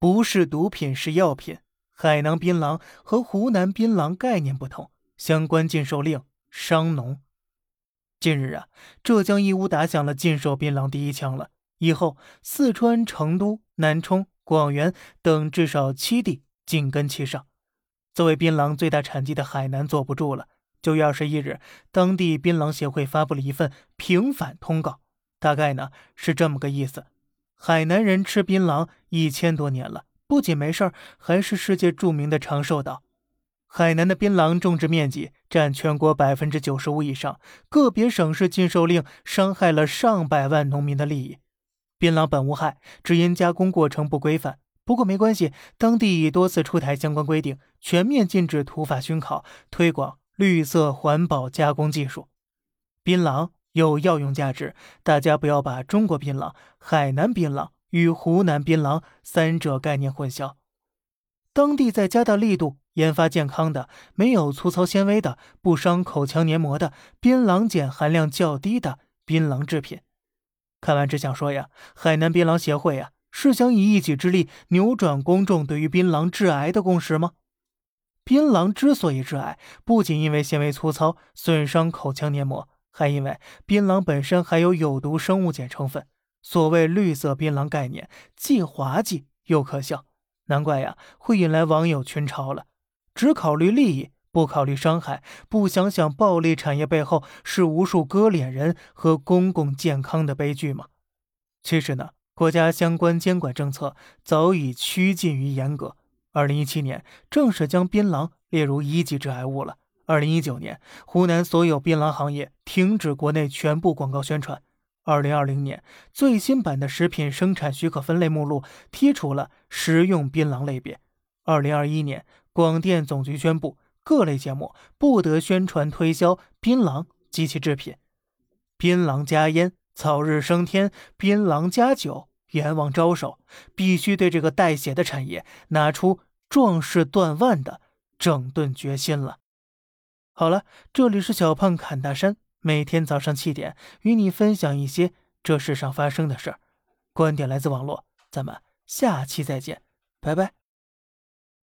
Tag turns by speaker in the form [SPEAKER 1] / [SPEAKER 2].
[SPEAKER 1] 不是毒品，是药品。海南槟榔和湖南槟榔概念不同，相关禁售令商农。近日啊，浙江义乌打响了禁售槟榔第一枪了。以后，四川成都、南充、广元等至少七地紧跟其上。作为槟榔最大产地的海南坐不住了。九月二十一日，当地槟榔协会发布了一份平反通告，大概呢是这么个意思：海南人吃槟榔一千多年了。不仅没事儿，还是世界著名的长寿岛。海南的槟榔种植面积占全国百分之九十五以上，个别省市禁售令伤害了上百万农民的利益。槟榔本无害，只因加工过程不规范。不过没关系，当地已多次出台相关规定，全面禁止土法熏烤，推广绿色环保加工技术。槟榔有药用价值，大家不要把中国槟榔、海南槟榔。与湖南槟榔三者概念混淆，当地在加大力度研发健康的、没有粗糙纤维的、不伤口腔黏膜的槟榔碱含量较低的槟榔制品。看完只想说呀，海南槟榔协会呀，是想以一己之力扭转公众对于槟榔致癌的共识吗？槟榔之所以致癌，不仅因为纤维粗糙损伤口腔黏膜，还因为槟榔本身含有有毒生物碱成分。所谓绿色槟榔概念，既滑稽又可笑，难怪呀会引来网友群嘲了。只考虑利益，不考虑伤害，不想想暴利产业背后是无数割脸人和公共健康的悲剧吗？其实呢，国家相关监管政策早已趋近于严格。二零一七年正式将槟榔列入一级致癌物了。二零一九年，湖南所有槟榔行业停止国内全部广告宣传。二零二零年最新版的食品生产许可分类目录剔除了食用槟榔类别。二零二一年，广电总局宣布各类节目不得宣传推销槟榔及其制品。槟榔加烟，早日升天；槟榔加酒，阎王招手。必须对这个带血的产业拿出壮士断腕的整顿决心了。好了，这里是小胖侃大山。每天早上七点，与你分享一些这世上发生的事儿。观点来自网络，咱们下期再见，拜拜。